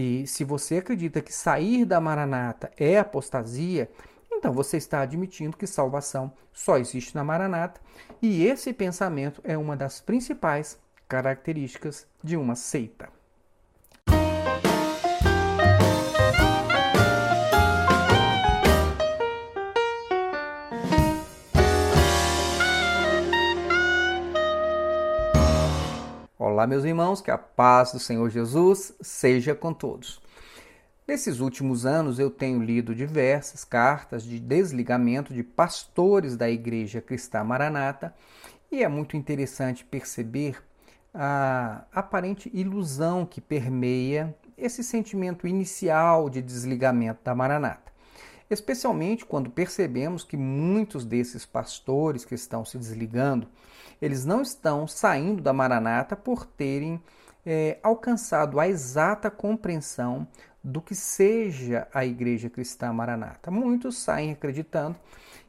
E se você acredita que sair da Maranata é apostasia, então você está admitindo que salvação só existe na Maranata, e esse pensamento é uma das principais características de uma seita. Olá, meus irmãos, que a paz do Senhor Jesus seja com todos. Nesses últimos anos, eu tenho lido diversas cartas de desligamento de pastores da Igreja Cristã Maranata e é muito interessante perceber a aparente ilusão que permeia esse sentimento inicial de desligamento da Maranata. Especialmente quando percebemos que muitos desses pastores que estão se desligando, eles não estão saindo da Maranata por terem é, alcançado a exata compreensão do que seja a Igreja Cristã Maranata. Muitos saem acreditando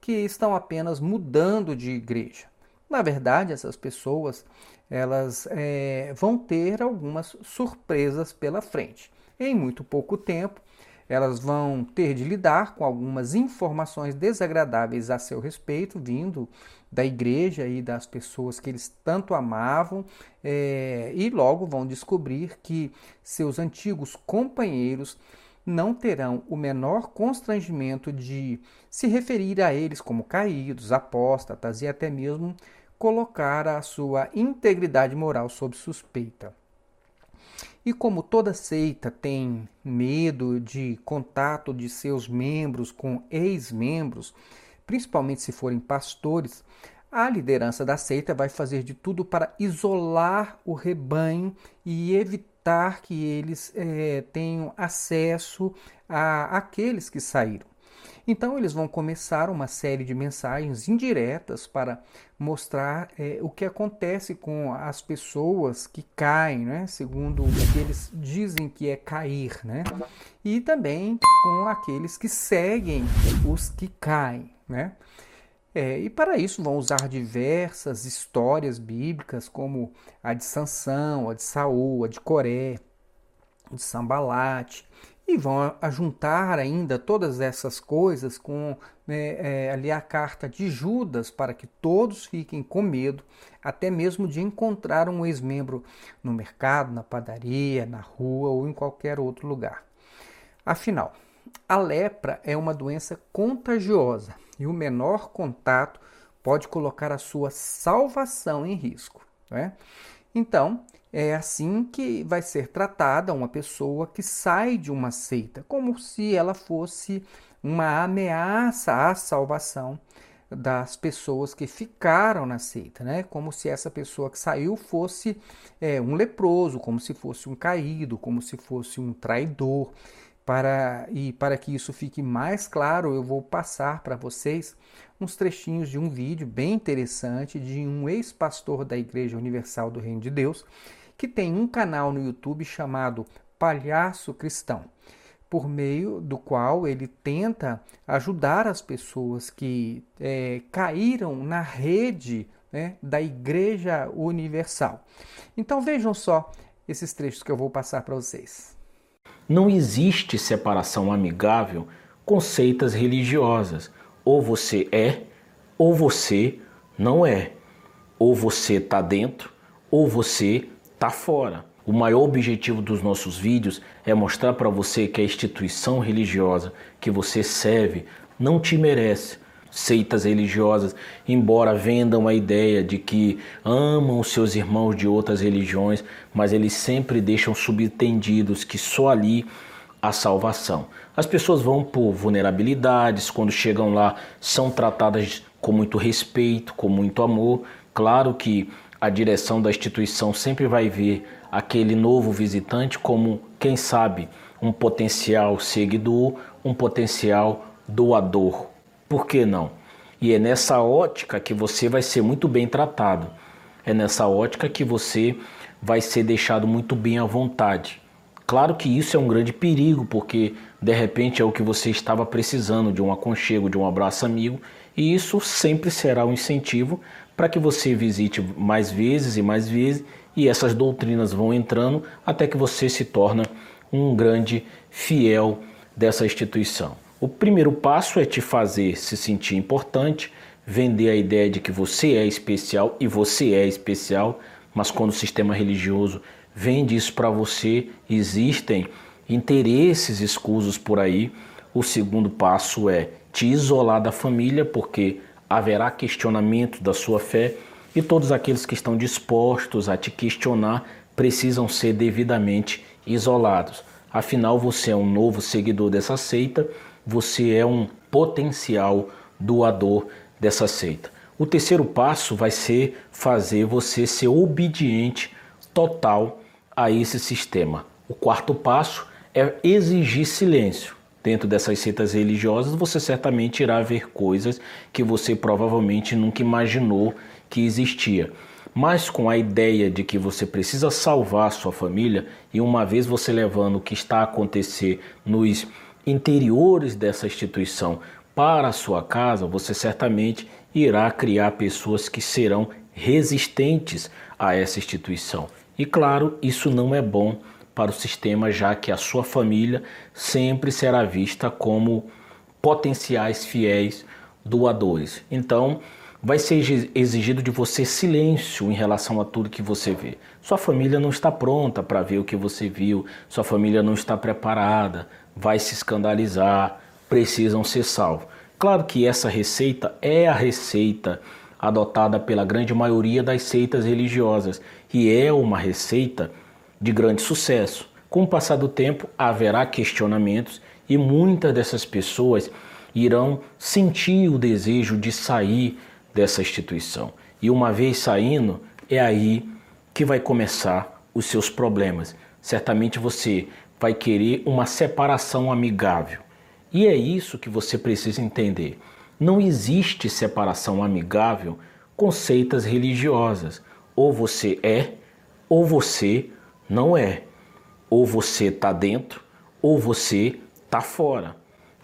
que estão apenas mudando de igreja. Na verdade, essas pessoas elas é, vão ter algumas surpresas pela frente. Em muito pouco tempo, elas vão ter de lidar com algumas informações desagradáveis a seu respeito, vindo da igreja e das pessoas que eles tanto amavam, é, e logo vão descobrir que seus antigos companheiros não terão o menor constrangimento de se referir a eles como caídos, apóstatas e até mesmo colocar a sua integridade moral sob suspeita. E como toda seita tem medo de contato de seus membros com ex-membros, principalmente se forem pastores, a liderança da seita vai fazer de tudo para isolar o rebanho e evitar que eles é, tenham acesso a aqueles que saíram. Então, eles vão começar uma série de mensagens indiretas para mostrar é, o que acontece com as pessoas que caem, né? segundo o que eles dizem que é cair, né? e também com aqueles que seguem os que caem. Né? É, e para isso vão usar diversas histórias bíblicas, como a de Sansão, a de Saul, a de Coré, de Sambalate, e vão ajuntar ainda todas essas coisas com né, é, ali a carta de Judas para que todos fiquem com medo, até mesmo de encontrar um ex-membro no mercado, na padaria, na rua ou em qualquer outro lugar. Afinal, a lepra é uma doença contagiosa e o menor contato pode colocar a sua salvação em risco. Né? Então, é assim que vai ser tratada uma pessoa que sai de uma seita, como se ela fosse uma ameaça à salvação das pessoas que ficaram na seita, né? Como se essa pessoa que saiu fosse é, um leproso, como se fosse um caído, como se fosse um traidor. Para, e para que isso fique mais claro, eu vou passar para vocês uns trechinhos de um vídeo bem interessante de um ex-pastor da Igreja Universal do Reino de Deus que tem um canal no YouTube chamado Palhaço Cristão, por meio do qual ele tenta ajudar as pessoas que é, caíram na rede né, da Igreja Universal. Então vejam só esses trechos que eu vou passar para vocês. Não existe separação amigável com seitas religiosas. Ou você é, ou você não é. Ou você está dentro, ou você está fora. O maior objetivo dos nossos vídeos é mostrar para você que a instituição religiosa que você serve não te merece. Seitas religiosas, embora vendam a ideia de que amam seus irmãos de outras religiões, mas eles sempre deixam subentendidos que só ali há salvação. As pessoas vão por vulnerabilidades, quando chegam lá são tratadas com muito respeito, com muito amor. Claro que a direção da instituição sempre vai ver aquele novo visitante como, quem sabe, um potencial seguidor, um potencial doador. Por que não? E é nessa ótica que você vai ser muito bem tratado. É nessa ótica que você vai ser deixado muito bem à vontade. Claro que isso é um grande perigo, porque de repente é o que você estava precisando de um aconchego, de um abraço amigo, e isso sempre será um incentivo para que você visite mais vezes e mais vezes e essas doutrinas vão entrando até que você se torna um grande fiel dessa instituição. O primeiro passo é te fazer se sentir importante, vender a ideia de que você é especial e você é especial, mas quando o sistema religioso vende isso para você, existem interesses escusos por aí. O segundo passo é te isolar da família, porque haverá questionamento da sua fé e todos aqueles que estão dispostos a te questionar precisam ser devidamente isolados. Afinal, você é um novo seguidor dessa seita, você é um potencial doador dessa seita. O terceiro passo vai ser fazer você ser obediente total a esse sistema. O quarto passo é exigir silêncio. Dentro dessas seitas religiosas, você certamente irá ver coisas que você provavelmente nunca imaginou que existia. Mas com a ideia de que você precisa salvar sua família, e uma vez você levando o que está a acontecer nos interiores dessa instituição para a sua casa, você certamente irá criar pessoas que serão resistentes a essa instituição. E claro, isso não é bom para o sistema, já que a sua família sempre será vista como potenciais fiéis doadores. Então, vai ser exigido de você silêncio em relação a tudo que você vê. Sua família não está pronta para ver o que você viu, sua família não está preparada, vai se escandalizar, precisam ser salvos. Claro que essa receita é a receita adotada pela grande maioria das seitas religiosas e é uma receita de grande sucesso. Com o passar do tempo, haverá questionamentos e muitas dessas pessoas irão sentir o desejo de sair dessa instituição. E uma vez saindo, é aí que vai começar os seus problemas. Certamente você vai querer uma separação amigável. E é isso que você precisa entender. Não existe separação amigável com seitas religiosas. Ou você é, ou você não é. Ou você está dentro, ou você está fora.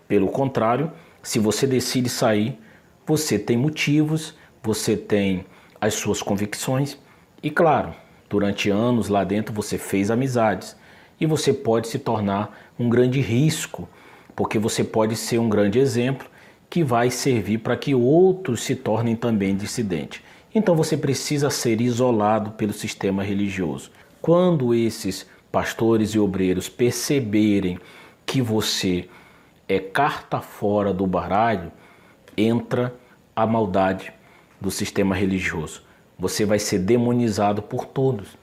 Pelo contrário, se você decide sair, você tem motivos, você tem as suas convicções e, claro, durante anos lá dentro você fez amizades e você pode se tornar um grande risco, porque você pode ser um grande exemplo que vai servir para que outros se tornem também dissidentes. Então você precisa ser isolado pelo sistema religioso. Quando esses pastores e obreiros perceberem que você é carta fora do baralho, entra a maldade do sistema religioso. Você vai ser demonizado por todos.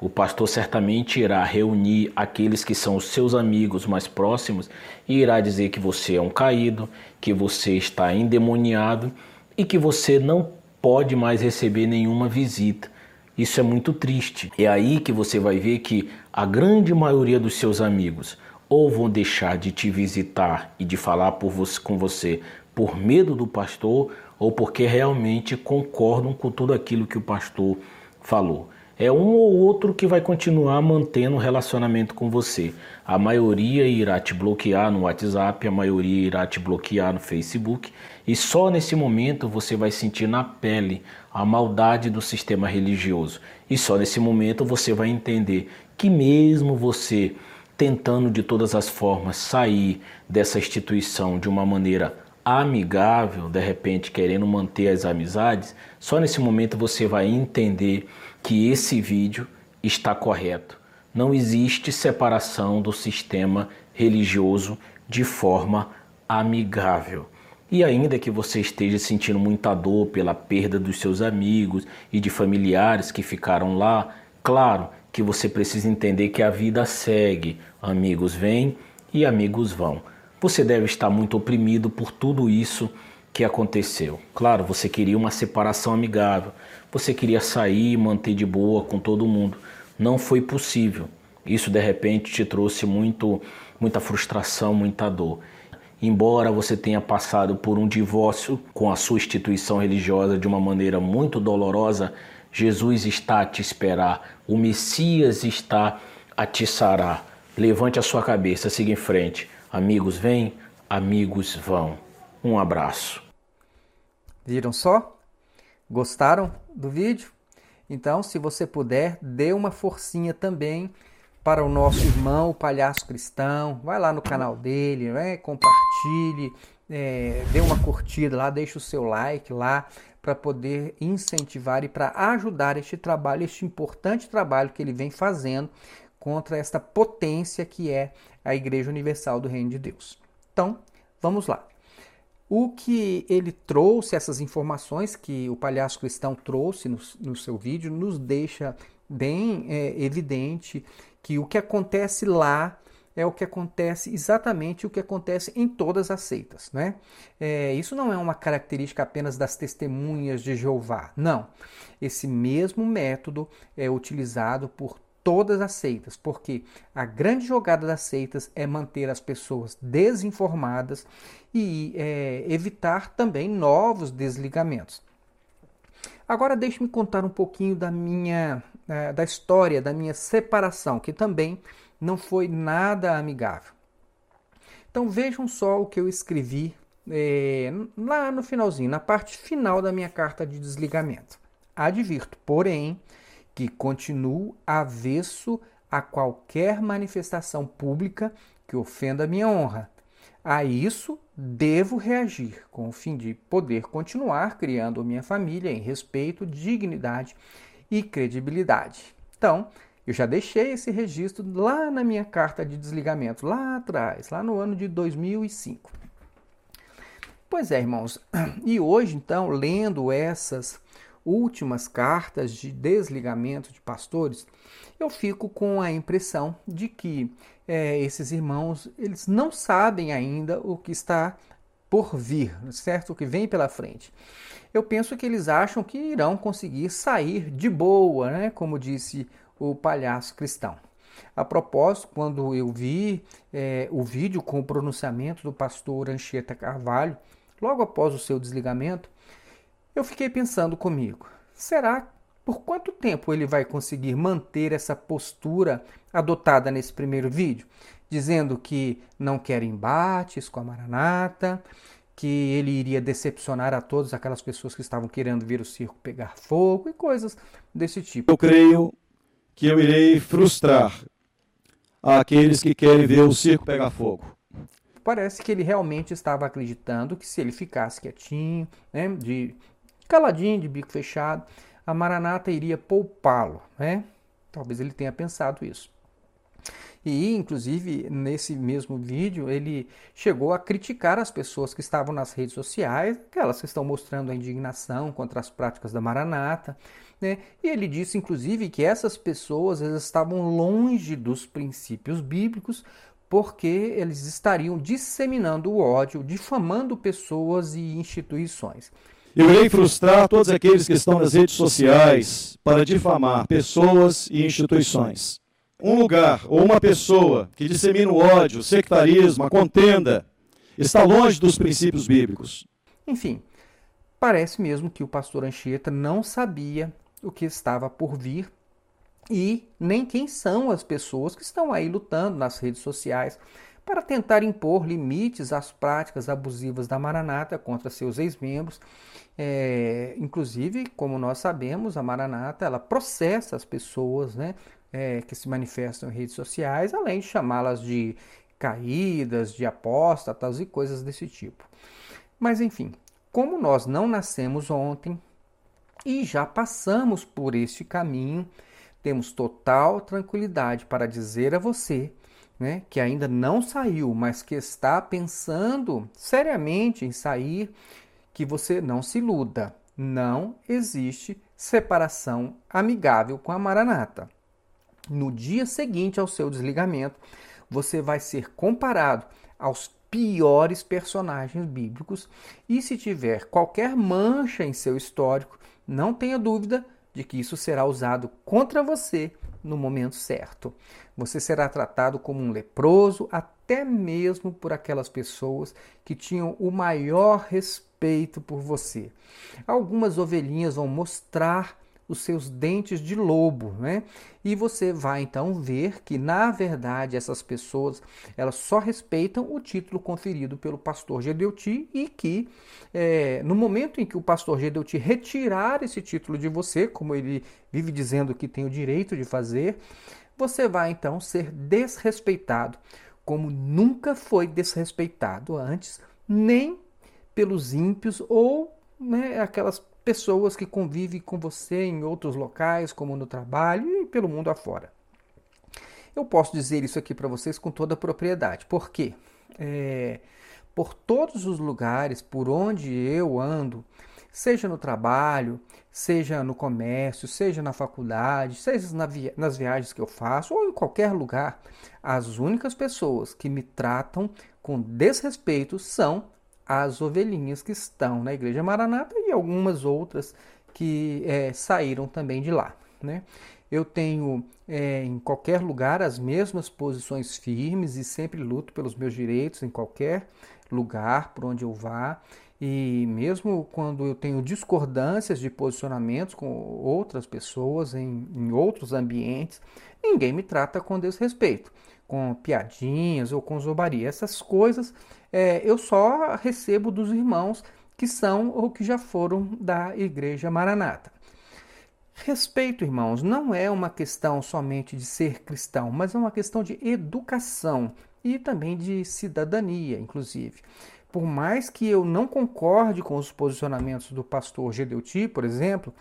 O pastor certamente irá reunir aqueles que são os seus amigos mais próximos e irá dizer que você é um caído, que você está endemoniado e que você não pode mais receber nenhuma visita. Isso é muito triste. É aí que você vai ver que a grande maioria dos seus amigos ou vão deixar de te visitar e de falar por você, com você por medo do pastor ou porque realmente concordam com tudo aquilo que o pastor falou. É um ou outro que vai continuar mantendo um relacionamento com você. A maioria irá te bloquear no WhatsApp, a maioria irá te bloquear no Facebook, e só nesse momento você vai sentir na pele a maldade do sistema religioso. E só nesse momento você vai entender que, mesmo você tentando de todas as formas sair dessa instituição de uma maneira amigável, de repente querendo manter as amizades, só nesse momento você vai entender que esse vídeo está correto. Não existe separação do sistema religioso de forma amigável. E ainda que você esteja sentindo muita dor pela perda dos seus amigos e de familiares que ficaram lá, claro que você precisa entender que a vida segue. Amigos vêm e amigos vão. Você deve estar muito oprimido por tudo isso que aconteceu. Claro, você queria uma separação amigável, você queria sair e manter de boa com todo mundo. Não foi possível. Isso de repente te trouxe muito, muita frustração, muita dor. Embora você tenha passado por um divórcio com a sua instituição religiosa de uma maneira muito dolorosa, Jesus está a te esperar, o Messias está a te sarar. Levante a sua cabeça, siga em frente. Amigos vêm, amigos vão. Um abraço. Viram só? Gostaram do vídeo? Então, se você puder, dê uma forcinha também para o nosso irmão, o Palhaço Cristão. Vai lá no canal dele, né? compartilhe, é, dê uma curtida lá, deixe o seu like lá para poder incentivar e para ajudar este trabalho, este importante trabalho que ele vem fazendo contra esta potência que é a Igreja Universal do Reino de Deus. Então, vamos lá. O que ele trouxe, essas informações que o palhaço cristão trouxe no, no seu vídeo, nos deixa bem é, evidente que o que acontece lá é o que acontece exatamente o que acontece em todas as seitas. Né? É, isso não é uma característica apenas das testemunhas de Jeová. Não. Esse mesmo método é utilizado por todas as seitas, porque a grande jogada das seitas é manter as pessoas desinformadas e é, evitar também novos desligamentos. Agora deixe-me contar um pouquinho da minha é, da história da minha separação, que também não foi nada amigável. Então vejam só o que eu escrevi é, lá no finalzinho, na parte final da minha carta de desligamento. Advirto, porém, que continuo avesso a qualquer manifestação pública que ofenda a minha honra. A isso devo reagir, com o fim de poder continuar criando minha família em respeito, dignidade e credibilidade. Então, eu já deixei esse registro lá na minha carta de desligamento, lá atrás, lá no ano de 2005. Pois é, irmãos, e hoje, então, lendo essas últimas cartas de desligamento de pastores, eu fico com a impressão de que é, esses irmãos eles não sabem ainda o que está por vir, certo? O que vem pela frente. Eu penso que eles acham que irão conseguir sair de boa, né? Como disse o palhaço cristão. A propósito, quando eu vi é, o vídeo com o pronunciamento do pastor Anchieta Carvalho, logo após o seu desligamento, eu fiquei pensando comigo: será por quanto tempo ele vai conseguir manter essa postura adotada nesse primeiro vídeo, dizendo que não quer embates com a Maranata, que ele iria decepcionar a todas aquelas pessoas que estavam querendo ver o circo pegar fogo e coisas desse tipo. Eu creio que eu irei frustrar aqueles que querem ver o circo pegar fogo. Parece que ele realmente estava acreditando que se ele ficasse quietinho, né, de caladinho, de bico fechado, a Maranata iria poupá-lo, né? Talvez ele tenha pensado isso. E, inclusive, nesse mesmo vídeo, ele chegou a criticar as pessoas que estavam nas redes sociais, aquelas que estão mostrando a indignação contra as práticas da Maranata. Né? E ele disse, inclusive, que essas pessoas estavam longe dos princípios bíblicos, porque eles estariam disseminando o ódio, difamando pessoas e instituições. Eu irei frustrar todos aqueles que estão nas redes sociais para difamar pessoas e instituições. Um lugar ou uma pessoa que dissemina o ódio, o sectarismo, a contenda, está longe dos princípios bíblicos. Enfim, parece mesmo que o pastor Anchieta não sabia o que estava por vir e nem quem são as pessoas que estão aí lutando nas redes sociais para tentar impor limites às práticas abusivas da Maranata contra seus ex-membros. É, inclusive, como nós sabemos, a Maranata ela processa as pessoas né, é, que se manifestam em redes sociais, além de chamá-las de caídas, de apóstatas e coisas desse tipo. Mas enfim, como nós não nascemos ontem e já passamos por este caminho, temos total tranquilidade para dizer a você né, que ainda não saiu, mas que está pensando seriamente em sair, que você não se iluda. Não existe separação amigável com a Maranata. No dia seguinte ao seu desligamento, você vai ser comparado aos piores personagens bíblicos e se tiver qualquer mancha em seu histórico, não tenha dúvida de que isso será usado contra você no momento certo. Você será tratado como um leproso, até mesmo por aquelas pessoas que tinham o maior respeito por você. Algumas ovelhinhas vão mostrar os seus dentes de lobo, né? E você vai então ver que na verdade essas pessoas elas só respeitam o título conferido pelo pastor Gedeuti e que é, no momento em que o pastor Gedeuti retirar esse título de você, como ele vive dizendo que tem o direito de fazer, você vai então ser desrespeitado, como nunca foi desrespeitado antes, nem pelos ímpios ou né, aquelas pessoas que convivem com você em outros locais, como no trabalho e pelo mundo afora. Eu posso dizer isso aqui para vocês com toda a propriedade. Por quê? É, por todos os lugares por onde eu ando, seja no trabalho, seja no comércio, seja na faculdade, seja nas viagens que eu faço ou em qualquer lugar, as únicas pessoas que me tratam com desrespeito são as ovelhinhas que estão na Igreja Maranata e algumas outras que é, saíram também de lá. Né? Eu tenho é, em qualquer lugar as mesmas posições firmes e sempre luto pelos meus direitos em qualquer lugar por onde eu vá. E mesmo quando eu tenho discordâncias de posicionamentos com outras pessoas em, em outros ambientes, ninguém me trata com desrespeito, com piadinhas ou com zombaria. Essas coisas é, eu só recebo dos irmãos que são ou que já foram da Igreja Maranata. Respeito, irmãos, não é uma questão somente de ser cristão, mas é uma questão de educação e também de cidadania, inclusive. Por mais que eu não concorde com os posicionamentos do pastor Gedeuti, por exemplo,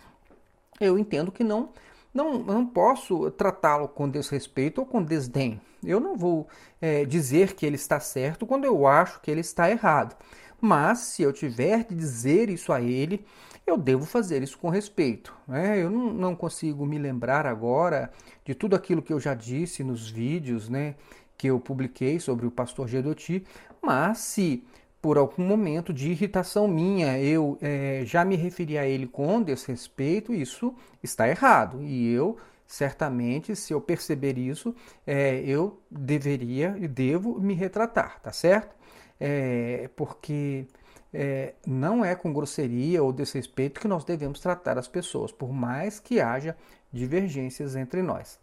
eu entendo que não não, não posso tratá-lo com desrespeito ou com desdém. Eu não vou é, dizer que ele está certo quando eu acho que ele está errado. Mas se eu tiver de dizer isso a ele, eu devo fazer isso com respeito. Né? Eu não, não consigo me lembrar agora de tudo aquilo que eu já disse nos vídeos né, que eu publiquei sobre o pastor Gedoti, mas se por algum momento de irritação minha eu é, já me referi a ele com desrespeito, isso está errado. E eu, certamente, se eu perceber isso, é, eu deveria e devo me retratar, tá certo? É, porque é, não é com grosseria ou desrespeito que nós devemos tratar as pessoas, por mais que haja divergências entre nós.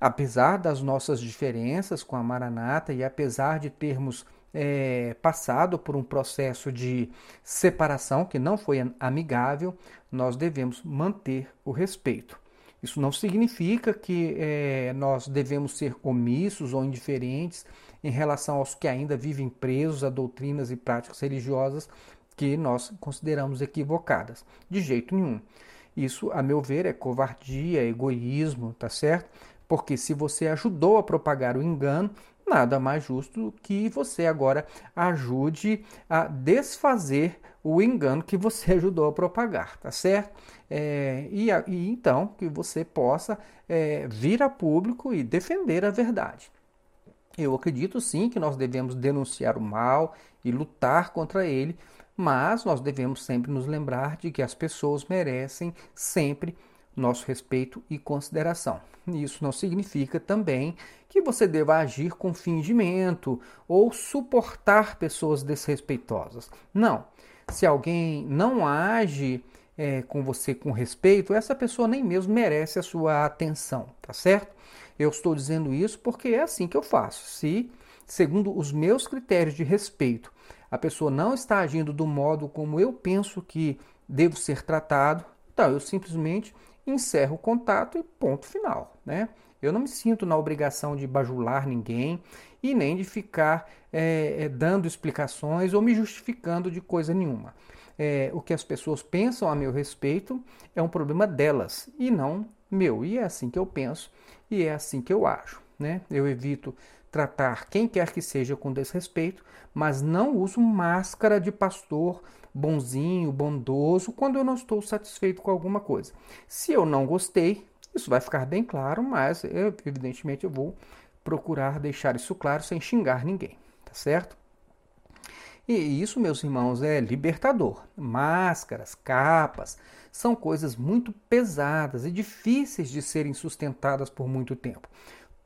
Apesar das nossas diferenças com a Maranata e apesar de termos é, passado por um processo de separação que não foi amigável, nós devemos manter o respeito. Isso não significa que é, nós devemos ser omissos ou indiferentes em relação aos que ainda vivem presos a doutrinas e práticas religiosas que nós consideramos equivocadas. De jeito nenhum. Isso, a meu ver, é covardia, é egoísmo, tá certo? Porque se você ajudou a propagar o engano, nada mais justo que você agora ajude a desfazer o engano que você ajudou a propagar, tá certo? É, e, e, então que você possa é, vir a público e defender a verdade. Eu acredito sim que nós devemos denunciar o mal e lutar contra ele, mas nós devemos sempre nos lembrar de que as pessoas merecem sempre nosso respeito e consideração. Isso não significa também que você deva agir com fingimento ou suportar pessoas desrespeitosas. Não. Se alguém não age é, com você com respeito, essa pessoa nem mesmo merece a sua atenção, tá certo? Eu estou dizendo isso porque é assim que eu faço. Se, segundo os meus critérios de respeito, a pessoa não está agindo do modo como eu penso que devo ser tratado, então eu simplesmente encerro o contato e ponto final, né? Eu não me sinto na obrigação de bajular ninguém e nem de ficar é, é, dando explicações ou me justificando de coisa nenhuma. É, o que as pessoas pensam a meu respeito é um problema delas e não meu. E é assim que eu penso e é assim que eu acho. Né? Eu evito tratar quem quer que seja com desrespeito, mas não uso máscara de pastor bonzinho, bondoso, quando eu não estou satisfeito com alguma coisa. Se eu não gostei, isso vai ficar bem claro, mas eu, evidentemente eu vou procurar deixar isso claro sem xingar ninguém, tá certo? E isso, meus irmãos, é libertador. Máscaras, capas, são coisas muito pesadas e difíceis de serem sustentadas por muito tempo.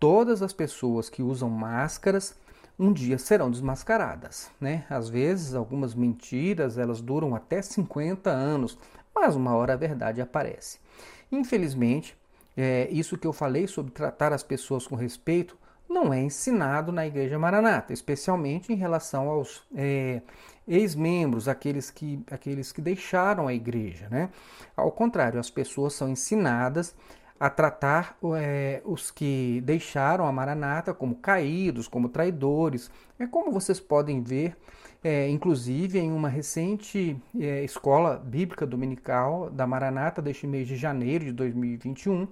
Todas as pessoas que usam máscaras um dia serão desmascaradas, né? Às vezes, algumas mentiras, elas duram até 50 anos, mas uma hora a verdade aparece. Infelizmente, é, isso que eu falei sobre tratar as pessoas com respeito não é ensinado na Igreja Maranata, especialmente em relação aos é, ex-membros, aqueles que, aqueles que deixaram a igreja. Né? Ao contrário, as pessoas são ensinadas a tratar é, os que deixaram a Maranata como caídos, como traidores. É como vocês podem ver, é, inclusive em uma recente é, escola bíblica dominical da Maranata deste mês de janeiro de 2021,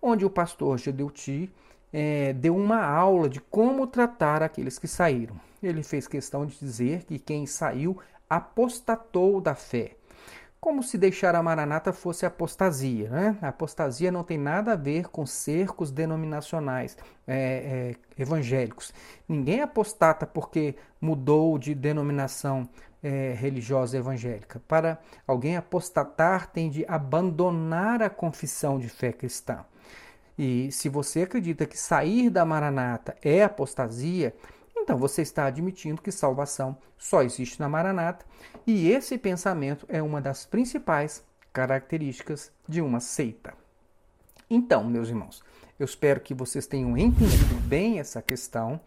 onde o pastor Gedeuti é, deu uma aula de como tratar aqueles que saíram. Ele fez questão de dizer que quem saiu apostatou da fé como se deixar a Maranata fosse apostasia. Né? A apostasia não tem nada a ver com cercos denominacionais é, é, evangélicos. Ninguém apostata porque mudou de denominação é, religiosa evangélica. Para alguém apostatar, tem de abandonar a confissão de fé cristã. E se você acredita que sair da Maranata é apostasia, então você está admitindo que salvação só existe na Maranata, e esse pensamento é uma das principais características de uma seita. Então, meus irmãos, eu espero que vocês tenham entendido bem essa questão.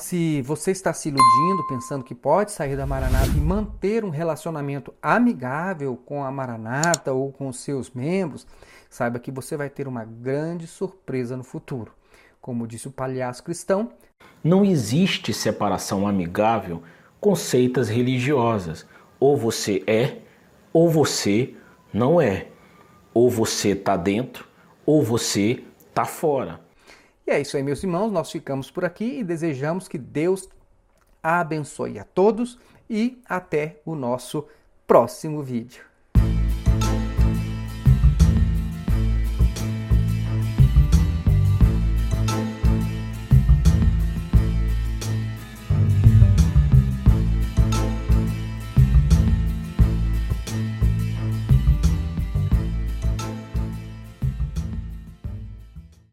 Se você está se iludindo, pensando que pode sair da Maranata e manter um relacionamento amigável com a Maranata ou com seus membros, saiba que você vai ter uma grande surpresa no futuro. Como disse o palhaço cristão, não existe separação amigável com seitas religiosas. Ou você é, ou você não é. Ou você está dentro, ou você está fora. E é isso aí, meus irmãos. Nós ficamos por aqui e desejamos que Deus abençoe a todos e até o nosso próximo vídeo.